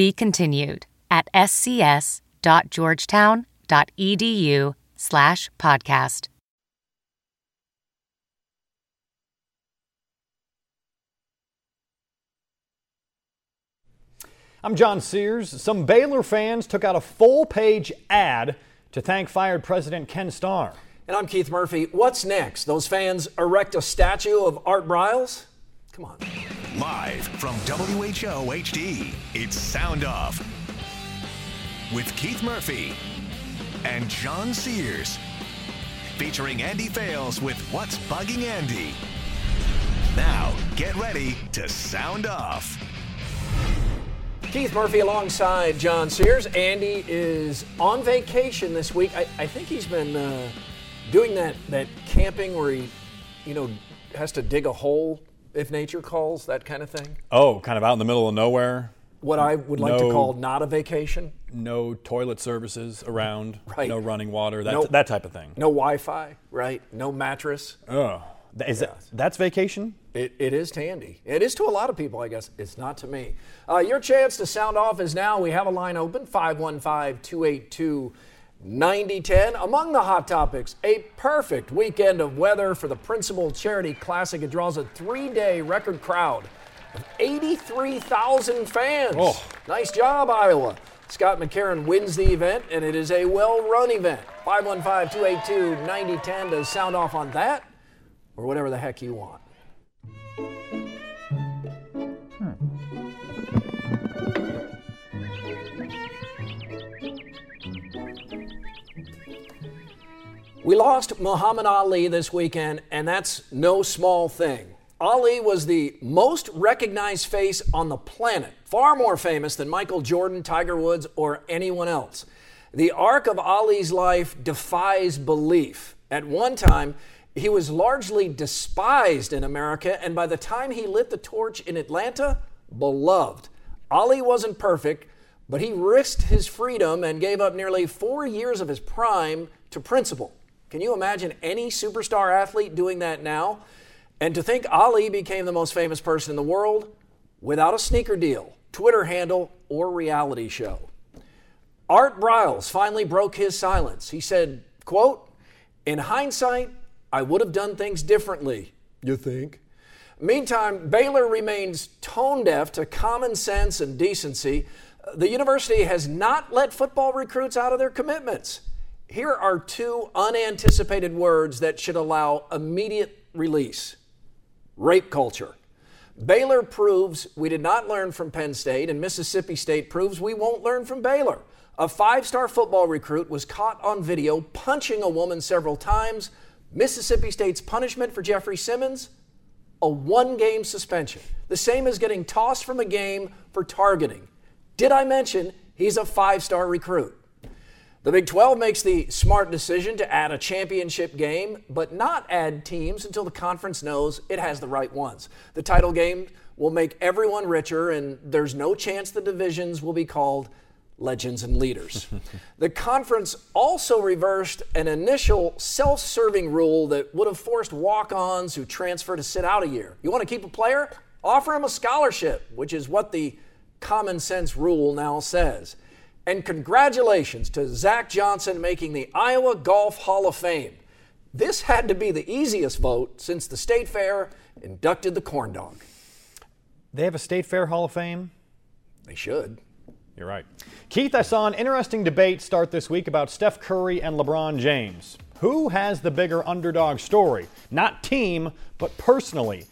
Be continued at scs.georgetown.edu slash podcast. I'm John Sears. Some Baylor fans took out a full page ad to thank fired President Ken Starr. And I'm Keith Murphy. What's next? Those fans erect a statue of Art Briles? Come on. Live from WHO HD, it's Sound Off with Keith Murphy and John Sears. Featuring Andy Fales with What's Bugging Andy. Now, get ready to sound off. Keith Murphy alongside John Sears. Andy is on vacation this week. I, I think he's been uh, doing that, that camping where he, you know, has to dig a hole if nature calls, that kind of thing. Oh, kind of out in the middle of nowhere. What I would like No. to call not a vacation. No toilet services around. Right. No running water. That, No- that type of thing. No Wi Fi, right? No mattress. Oh, is that, that's vacation? It, it is to Andy. It is to a lot of people, I guess. It's not to me. Uh, your chance to sound off is now. We have a line open 515 282 9010. Among the hot topics, a perfect weekend of weather for the Principal Charity Classic. It draws a three day record crowd of 83,000 fans. Oh. Nice job, Iowa. Scott McCarron wins the event, and it is a well run event. 515 282 9010 to sound off on that or whatever the heck you want. We lost Muhammad Ali this weekend, and that's no small thing. Ali was the most recognized face on the planet, far more famous than Michael Jordan, Tiger Woods, or anyone else. The arc of Ali's life defies belief. At one time, he was largely despised in America, and by the time he lit the torch in Atlanta, beloved. Ali wasn't perfect, but he risked his freedom and gave up nearly four years of his prime to principle. Can you imagine any superstar athlete doing that now? And to think Ali became the most famous person in the world without a sneaker deal, Twitter handle, or reality show. Art Briles finally broke his silence. He said, quote, In hindsight, I would have done things differently. You think? Meantime, Baylor remains tone deaf to common sense and decency. The university has not let football recruits out of their commitments. Here are two unanticipated words that should allow immediate release rape culture. Baylor proves we did not learn from Penn State, and Mississippi State proves we won't learn from Baylor. A five star football recruit was caught on video punching a woman several times. Mississippi State's punishment for Jeffrey Simmons? A one game suspension. The same as getting tossed from a game for targeting. Did I mention he's a five star recruit? The Big 12 makes the smart decision to add a championship game, but not add teams until the conference knows it has the right ones. The title game will make everyone richer, and there's no chance the divisions will be called legends and leaders. the conference also reversed an initial self serving rule that would have forced walk ons who transfer to sit out a year. You want to keep a player? Offer him a scholarship, which is what the common sense rule now says. And congratulations to Zach Johnson making the Iowa Golf Hall of Fame. This had to be the easiest vote since the State Fair inducted the corn dog. They have a State Fair Hall of Fame? They should. You're right. Keith, I saw an interesting debate start this week about Steph Curry and LeBron James. Who has the bigger underdog story? Not team, but personally.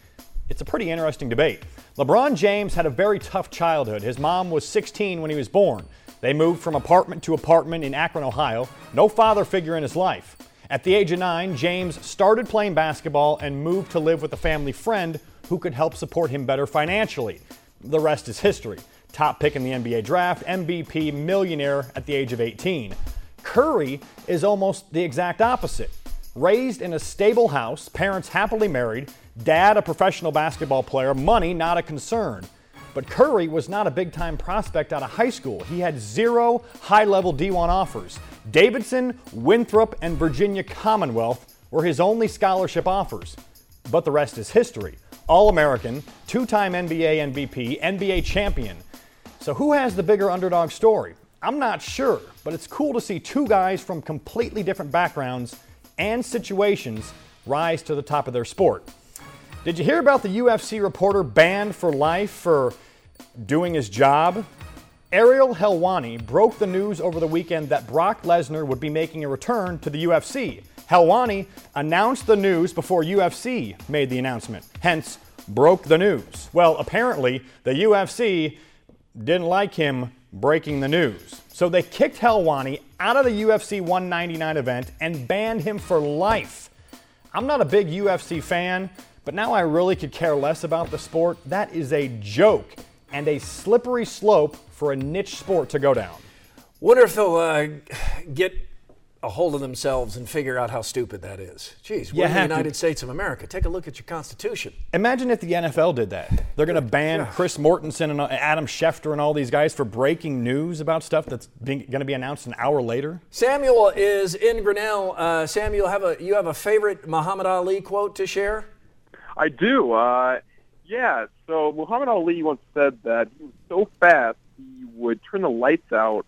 It's a pretty interesting debate. LeBron James had a very tough childhood. His mom was 16 when he was born. They moved from apartment to apartment in Akron, Ohio. No father figure in his life. At the age of nine, James started playing basketball and moved to live with a family friend who could help support him better financially. The rest is history. top pick in the NBA draft, MVP, millionaire at the age of 18. Curry is almost the exact opposite. Raised in a stable house, parents happily married, dad a professional basketball player, money not a concern. But Curry was not a big time prospect out of high school. He had zero high level D1 offers. Davidson, Winthrop, and Virginia Commonwealth were his only scholarship offers. But the rest is history. All American, two time NBA MVP, NBA champion. So, who has the bigger underdog story? I'm not sure, but it's cool to see two guys from completely different backgrounds and situations rise to the top of their sport. Did you hear about the UFC reporter banned for life for doing his job? Ariel Helwani broke the news over the weekend that Brock Lesnar would be making a return to the UFC. Helwani announced the news before UFC made the announcement, hence, broke the news. Well, apparently, the UFC didn't like him breaking the news. So they kicked Helwani out of the UFC 199 event and banned him for life. I'm not a big UFC fan, but now I really could care less about the sport. That is a joke and a slippery slope for a niche sport to go down. Wonder if they'll uh, get a hold of themselves and figure out how stupid that is. Jeez, we're in the United to. States of America. Take a look at your Constitution. Imagine if the NFL did that. They're going to ban Chris Mortensen and uh, Adam Schefter and all these guys for breaking news about stuff that's going to be announced an hour later. Samuel is in Grinnell. Uh, Samuel, have a you have a favorite Muhammad Ali quote to share? I do. Uh, yeah. So Muhammad Ali once said that he was so fast he would turn the lights out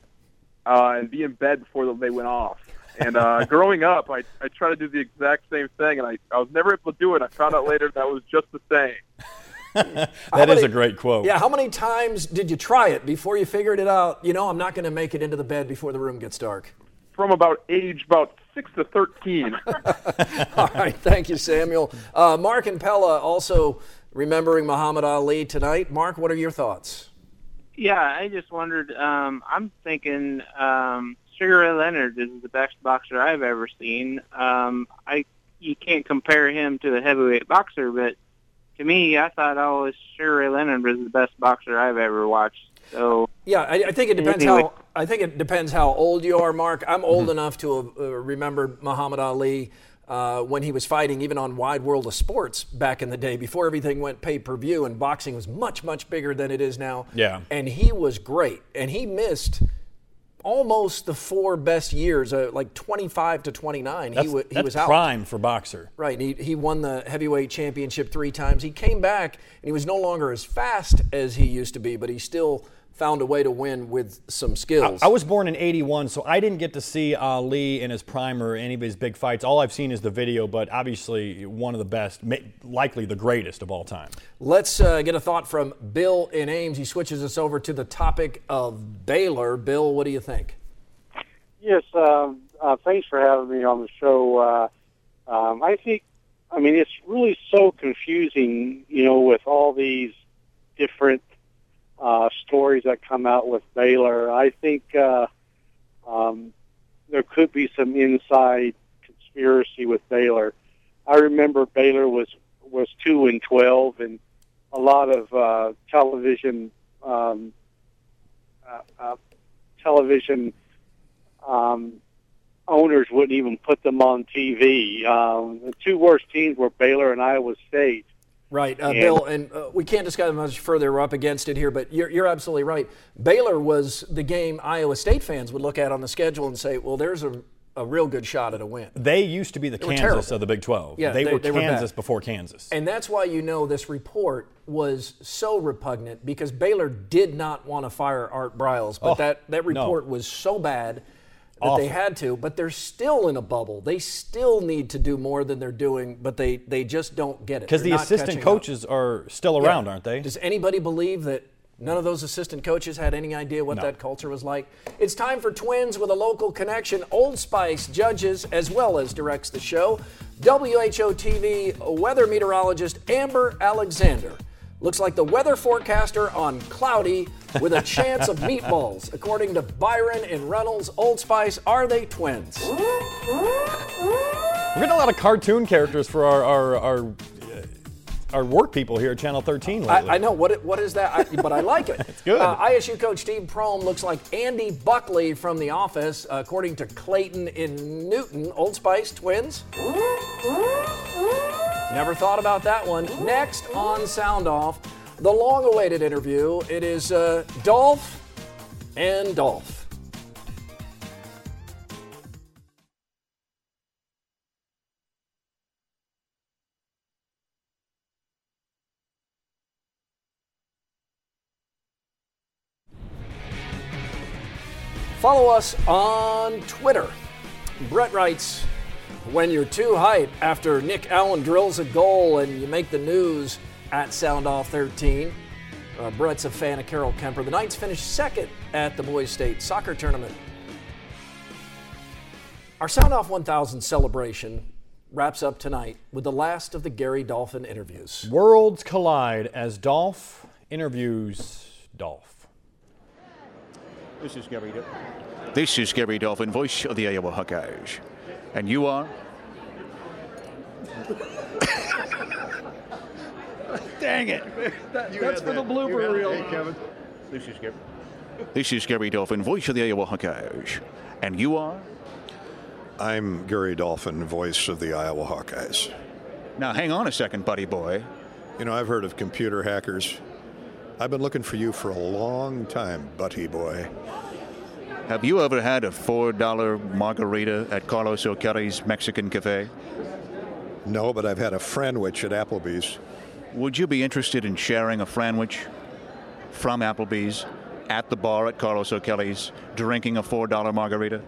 uh, and be in bed before they went off. And uh, growing up, I I tried to do the exact same thing, and I I was never able to do it. I found out later that was just the same. that many, is a great quote. Yeah. How many times did you try it before you figured it out? You know, I'm not going to make it into the bed before the room gets dark. From about age about six to thirteen. All right. Thank you, Samuel. Uh, Mark and Pella also remembering Muhammad Ali tonight. Mark, what are your thoughts? Yeah, I just wondered. Um, I'm thinking um, Sugar Ray Leonard is the best boxer I've ever seen. Um, I you can't compare him to a heavyweight boxer, but to me, I thought always Sugar Ray Leonard was the best boxer I've ever watched. So yeah, I, I think it depends anyway. how I think it depends how old you are, Mark. I'm old mm-hmm. enough to uh, remembered Muhammad Ali. Uh, when he was fighting even on Wide World of Sports back in the day before everything went pay per view and boxing was much, much bigger than it is now. Yeah. And he was great. And he missed almost the four best years, uh, like 25 to 29. That's, he, w- he was out. prime for boxer. Right. He, he won the heavyweight championship three times. He came back and he was no longer as fast as he used to be, but he still found a way to win with some skills. I, I, was born in 81, so I didn't get to see Ali in his prime or any of his big fights. All I've seen is the video, but obviously one of the best, likely the greatest of all time. Let's uh, get a thought from Bill in Ames. He switches us over to the topic of Baylor. Bill, what do you think? Yes, uh, uh, thanks for having me on the show. Uh, um, I think, I mean, it's really so confusing, you know, with all these different uh, stories that come out with Baylor. I think uh, um, there could be some inside conspiracy with Baylor. I remember Baylor was was two and twelve, and a lot of uh, television um, uh, uh, television um, owners wouldn't even put them on TV. Um, the two worst teams were Baylor and Iowa State. Right, uh, Bill, and uh, we can't discuss much further. We're up against it here, but you're, you're absolutely right. Baylor was the game Iowa State fans would look at on the schedule and say, well, there's a, a real good shot at a win. They used to be the they Kansas of the Big 12. Yeah, they, they were they Kansas were before Kansas. And that's why you know this report was so repugnant because Baylor did not want to fire Art Briles, but oh, that, that report no. was so bad – that Awful. they had to, but they're still in a bubble. They still need to do more than they're doing, but they, they just don't get it. Because the assistant coaches up. are still around, yeah. aren't they? Does anybody believe that none of those assistant coaches had any idea what no. that culture was like? It's time for Twins with a local connection. Old Spice judges as well as directs the show. WHO TV weather meteorologist Amber Alexander Looks like the weather forecaster on cloudy with a chance of meatballs. According to Byron and Reynolds, Old Spice, are they twins? We're getting a lot of cartoon characters for our, our, our uh, our work people here at Channel 13 lately. I, I know what what is that, I, but I like it. it's good. Uh, ISU coach Steve Prohm looks like Andy Buckley from The Office, according to Clayton in Newton. Old Spice twins. Never thought about that one. Next on Sound Off, the long-awaited interview. It is uh, Dolph and Dolph. Follow us on Twitter. Brett writes, when you're too hype after Nick Allen drills a goal and you make the news at Sound Off 13. Uh, Brett's a fan of Carroll Kuemper. The Knights finished second at the Boys State soccer tournament. Our Sound Off 1000 celebration wraps up tonight with the last of the Gary Dolphin interviews. Worlds collide as Dolph interviews Dolph. This is Gary. Dolphin. This is Gary Dolphin, voice of the Iowa Hawkeyes, and you are. Dang it! That, that's for the blooper reel. Hey, Kevin. This is Gary. This is Gary Dolphin, voice of the Iowa Hawkeyes, and you are. I'm Gary Dolphin, voice of the Iowa Hawkeyes. Now, hang on a second, buddy boy. You know, I've heard of computer hackers. I've been looking for you for a long time, buddy boy. Have you ever had a $4 margarita at Carlos O'Kelly's Mexican Cafe? No, but I've had a Franwich at Applebee's. Would you be interested in sharing a Franwich from Applebee's at the bar at Carlos O'Kelly's, drinking a $4 margarita?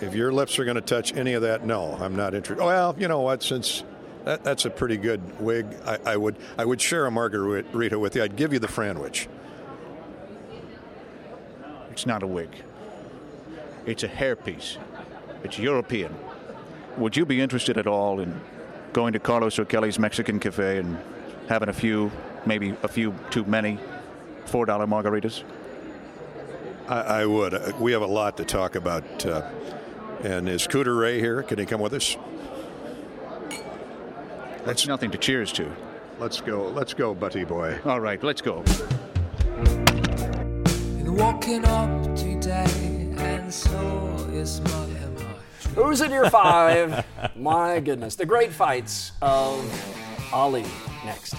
If your lips are going to touch any of that, no, I'm not interested. Well, you know what? Since that, that's a pretty good wig, I, I, would I would share a margarita with you. I'd give you the Franwich. It's not a wig. It's a hairpiece. It's European. Would you be interested at all in going to Carlos O'Kelly's Mexican Cafe and having a few, maybe a few too many, $4 margaritas? I, I would. Uh, we have a lot to talk about. Uh, and is Cooter Ray here? Can he come with us? That's nothing to cheers to. Let's go. Let's go, Butty boy. All right, let's go. Walking up today, and so is my Who's in your five? My goodness. The great fights of Ali next.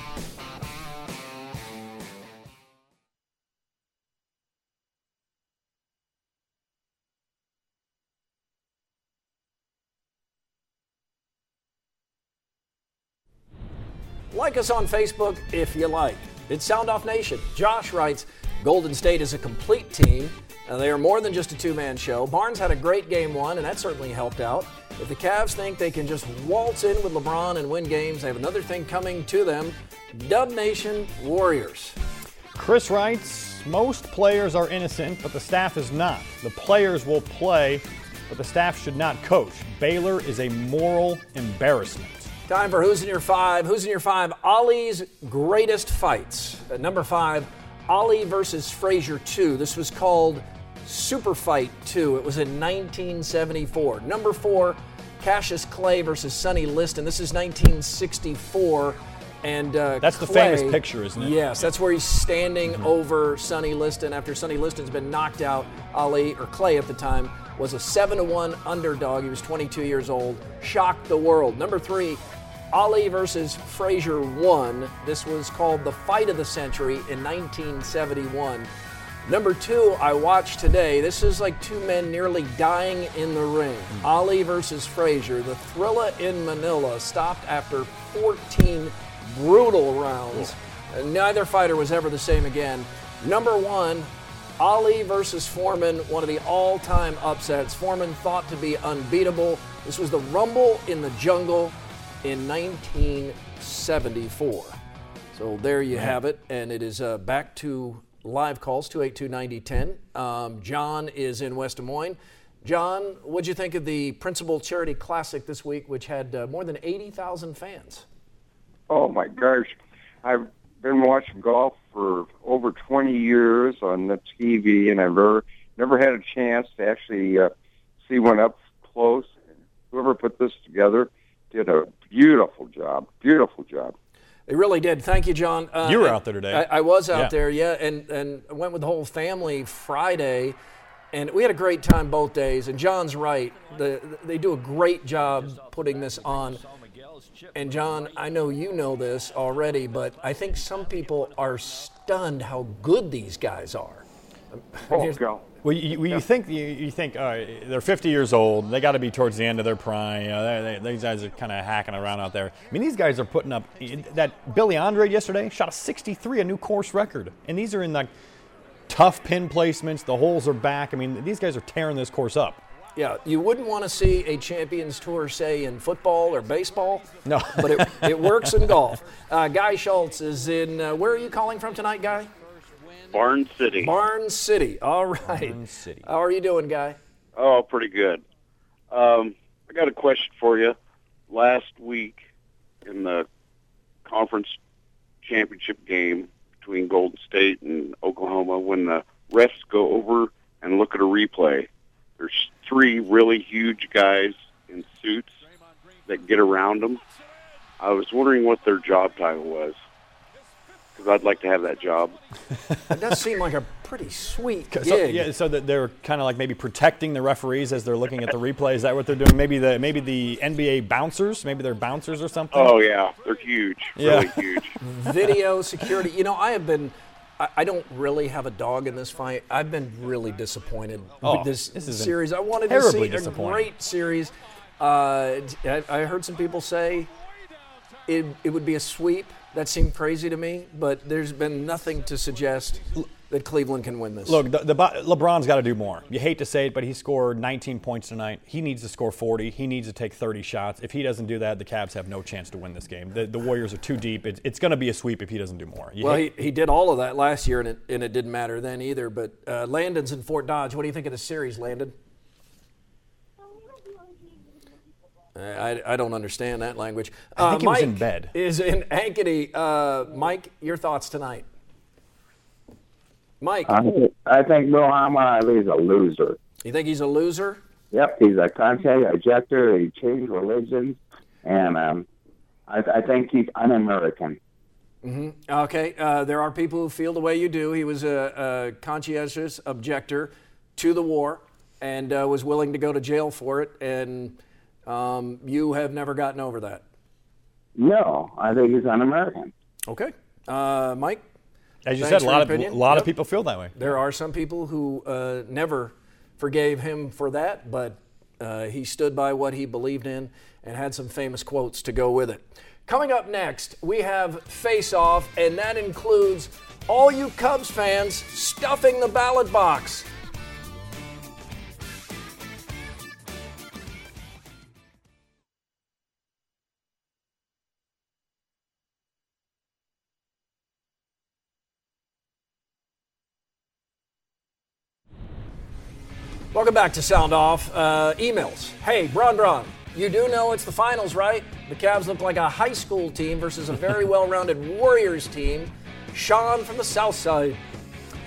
Like us on Facebook if you like. It's Sound Off Nation. Josh writes Golden State is a complete team. Uh, they are more than just a two man show. Barnes had a great game one, and that certainly helped out. If the Cavs think they can just waltz in with LeBron and win games, they have another thing coming to them Dub Nation Warriors. Chris writes Most players are innocent, but the staff is not. The players will play, but the staff should not coach. Baylor is a moral embarrassment. Time for Who's in Your Five. Who's in Your Five? Ali's greatest fights. At number five, Ali versus Frazier 2. This was called Super Fight 2. It was in 1974. Number four, Cassius Clay versus Sonny Liston. This is 1964. And uh, that's Clay, the famous picture, isn't it? Yes, that's where he's standing mm-hmm. over Sonny Liston after Sonny Liston's been knocked out. Ali or Clay at the time was a seven to one underdog. He was 22 years old. Shocked the world. Number three, Ali versus Frazier 1. This was called the fight of the century in 1971. Number two, I watched today. This is like two men nearly dying in the ring. Mm. Ali versus Frazier. The thriller in Manila stopped after 14 brutal rounds. Oh. Neither fighter was ever the same again. Number one, Ali versus Foreman, one of the all time upsets. Foreman thought to be unbeatable. This was the Rumble in the Jungle in 1974. So there you have it, and it is uh, back to live calls 282-9010. Um, John is in West Des Moines. John, what'd you think of the Principal Charity Classic this week, which had uh, more than 80,000 fans? Oh my gosh, I've been watching golf for over 20 years on the TV, and I've never never had a chance to actually uh, see one up close. Whoever put this together did a beautiful job. Beautiful job. They really did. Thank you, John. Uh, You were out there today. I, I was out Yeah. there, yeah, and and went with the whole family Friday, and we had a great time both days. And John's right; the, they do a great job putting this on. And John, I know you know this already, but I think some people are stunned how good these guys are. Oh, Here's- go. Well, you, well, you think you, you think uh, they're 50 years old. They got to be towards the end of their prime. You know, they, they, these guys are kind of hacking around out there. I mean, these guys are putting up that Billy Andrade yesterday shot a 63, a new course record, and these are in like tough pin placements. The holes are back. I mean, these guys are tearing this course up. Yeah, you wouldn't want to see a Champions Tour, say, in football or baseball. No. but it, it works in golf. Uh, Guy Schultz is in. Uh, where are you calling from tonight, Guy? Barn City. Barn City. All right. Barn City. How are you doing, Guy? Oh, pretty good. Um, I got a question for you. Last week in the conference championship game between Golden State and Oklahoma, when the refs go over and look at a replay, there's three really huge guys in suits that get around them. I was wondering what their job title was because I'd like to have that job. It does seem like a pretty sweet gig. So, yeah, so that they're kind of like maybe protecting the referees as they're looking at the replay. Is that what they're doing? Maybe the maybe the NBA bouncers, maybe they're bouncers or something. Oh yeah, they're huge, Yeah. really huge. Video security. You know, I have been. I, I don't really have a dog in this fight. I've been really disappointed Oh, with this, this series. I wanted to see a great series. Uh, I, I heard some people say it, it would be a sweep. That seemed crazy to me, but there's been nothing to suggest that Cleveland can win this. Look, the, the, LeBron's got to do more. You hate to say it, but he scored 19 points tonight. He needs to score 40. He needs to take 30 shots. If he doesn't do that, the Cavs have no chance to win this game. The, the Warriors are too deep. It's, it's going to be a sweep if he doesn't do more. You well, hate- he, he did all of that last year, and it, and it didn't matter then either. But uh, Landon's in Fort Dodge. What do you think of the series, Landon? I, I don't understand that language. I think uh, he was in bed. Is in Ankeny. Uh, Mike, your thoughts tonight? Mike, I, I think Muhammad Ali is a loser. you think he's a loser? Yep, he's a content ejector. He changed religions, and um, I, I think he's un-American. hmm Okay, uh, there are people who feel the way you do. He was a, a conscientious objector to the war and uh, was willing to go to jail for it, and um, you have never gotten over that. No, I think he's un-American. Okay, uh, Mike. As you said, a lot of opinion. a lot Yep. of people feel that way. There are some people who uh, never forgave him for that, but uh, he stood by what he believed in and had some famous quotes to go with it. Coming up next, we have Face Off, and that includes all you Cubs fans stuffing the ballot box. Welcome back to Sound Off. Uh, emails. Hey, Bron Bron, you do know it's the finals, right? The Cavs look like a high school team versus a very well rounded Warriors team. Sean from the South Side.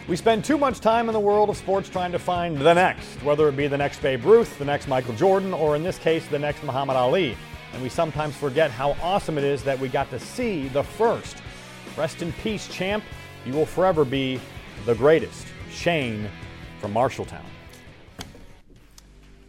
We spend too much time in the world of sports trying to find the next, whether it be the next Babe Ruth, the next Michael Jordan, or in this case, the next Muhammad Ali. And we sometimes forget how awesome it is that we got to see the first. Rest in peace, champ. You will forever be the greatest. Shane from Marshalltown.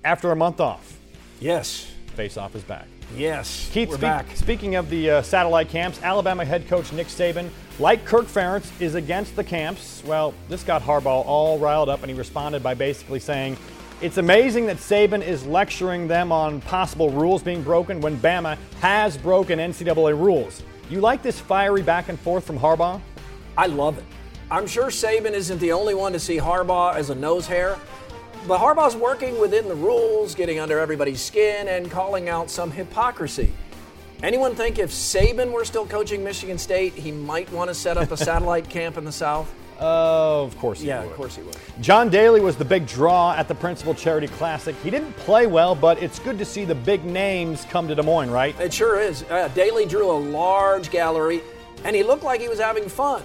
After a month off, Yes. Face Off is back. Yes. Keith, we're speak- back. speaking of the uh, satellite camps, Alabama head coach Nick Saban, like Kirk Ferentz, is against the camps. Well, this got Harbaugh all riled up, and he responded by basically saying, "It's amazing that Saban is lecturing them on possible rules being broken when Bama has broken NCAA rules." You like this fiery back and forth from Harbaugh? I love it. I'm sure Saban isn't the only one to see Harbaugh as a nose hair, but Harbaugh's working within the rules, getting under everybody's skin, and calling out some hypocrisy. Anyone think if Saban were still coaching Michigan State, he might want to set up a satellite camp in the South? Uh, of course he would. yeah, would. of course he would. John Daly was the big draw at the Principal Charity Classic. He didn't play well, but it's good to see the big names come to Des Moines, right? It sure is. Uh, Daly drew a large gallery, and he looked like he was having fun.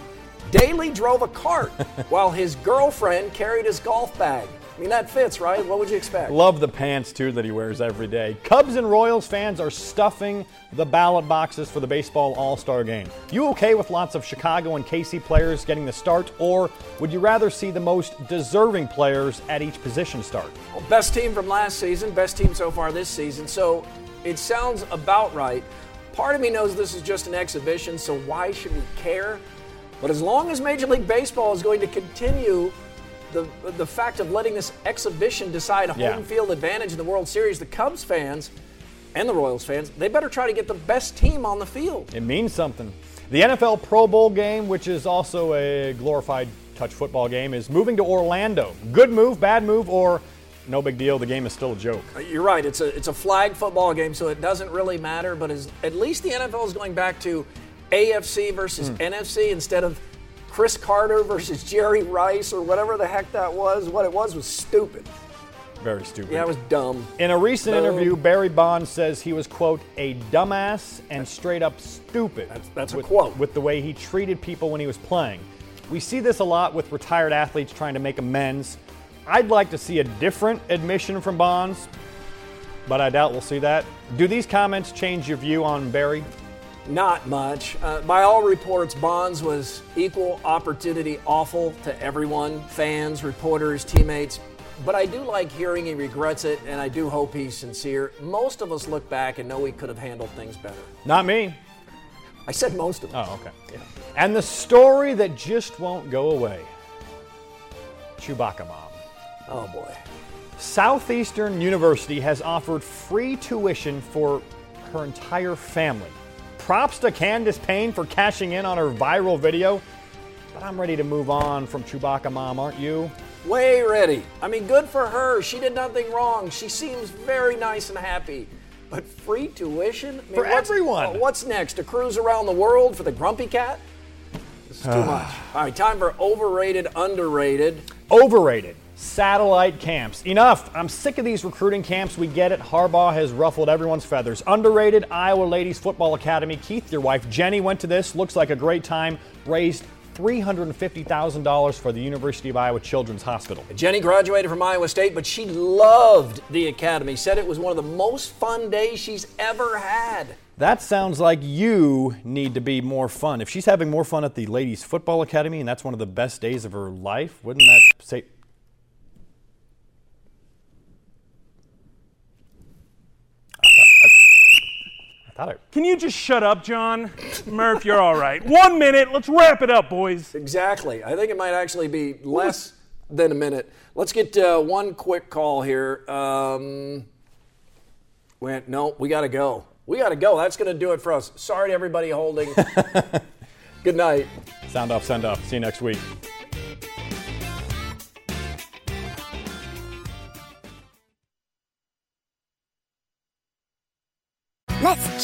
Daly drove a cart while his girlfriend carried his golf bag. I mean, that fits, right? What would you expect? Love the pants too that he wears every day. Cubs and Royals fans are stuffing the ballot boxes for the baseball All-Star game. You okay with lots of Chicago and KC players getting the start or would you rather see the most deserving players at each position start? Well, best team from last season, best team so far this season. So it sounds about right. Part of me knows this is just an exhibition, so why should we care? But as long as Major League Baseball is going to continue the the fact of letting this exhibition decide home Yeah. field advantage in the World Series, the Cubs fans and the Royals fans, they better try to get the best team on the field. It means something. The NFL Pro Bowl game, which is also a glorified touch football game, is moving to Orlando. Good move, bad move, or no big deal, the game is still a joke. Uh, You're right. It's a it's a flag football game, so it doesn't really matter. But at least the NFL is going back to AFC versus NFC instead of Cris Carter versus Jerry Rice or whatever the heck that was. What it was was stupid. Very stupid. Yeah, it was dumb. In a recent Boom. interview, Barry Bonds says he was, quote, a dumbass and straight up stupid. That's, that's a quote. With the way he treated people when he was playing. We see this a lot with retired athletes trying to make amends. I'd like to see a different admission from Bonds, but I doubt we'll see that. Do these comments change your view on Barry? Not much. Uh, by all reports, Bonds was equal opportunity awful to everyone fans, reporters, teammates. But I do like hearing he regrets it, and I do hope he's sincere. Most of us look back and know he could have handled things better. Not me. I said most of us. Oh, okay. Yeah. And the story that just won't go away Chewbacca Mom. Oh, boy. Southeastern University has offered free tuition for her entire family. Props to Candace Payne for cashing in on her viral video. But I'm ready to move on from Chewbacca Mom, aren't you? Way ready. I mean, good for her. She did nothing wrong. She seems very nice and happy. But free tuition? I mean, For what's- everyone. uh, What's next? A cruise around the world for the grumpy cat? This is too much. All right, time for overrated, underrated. Overrated. Satellite camps. Enough. I'm sick of these recruiting camps. We get it. Harbaugh has ruffled everyone's feathers. Underrated Iowa Ladies Football Academy. Keith, your wife Jenny went to this. Looks like a great time. Raised $350,000 for the University of Iowa Children's Hospital. Jenny graduated from Iowa State, but she loved the academy. Said it was one of the most fun days she's ever had. That sounds like you need to be more fun. If she's having more fun at the Ladies Football Academy and that's one of the best days of her life, wouldn't that say. Thought I. Can you just shut up, John? Murph, you're all right. One minute. Let's wrap it up, boys. Exactly. I think it might actually be less than a minute. Let's get uh, one quick call here. Um, wait, no, we got to go. We got to go. That's going to do it for us. Sorry to everybody holding. Good night. Sound off, send off. See you next week.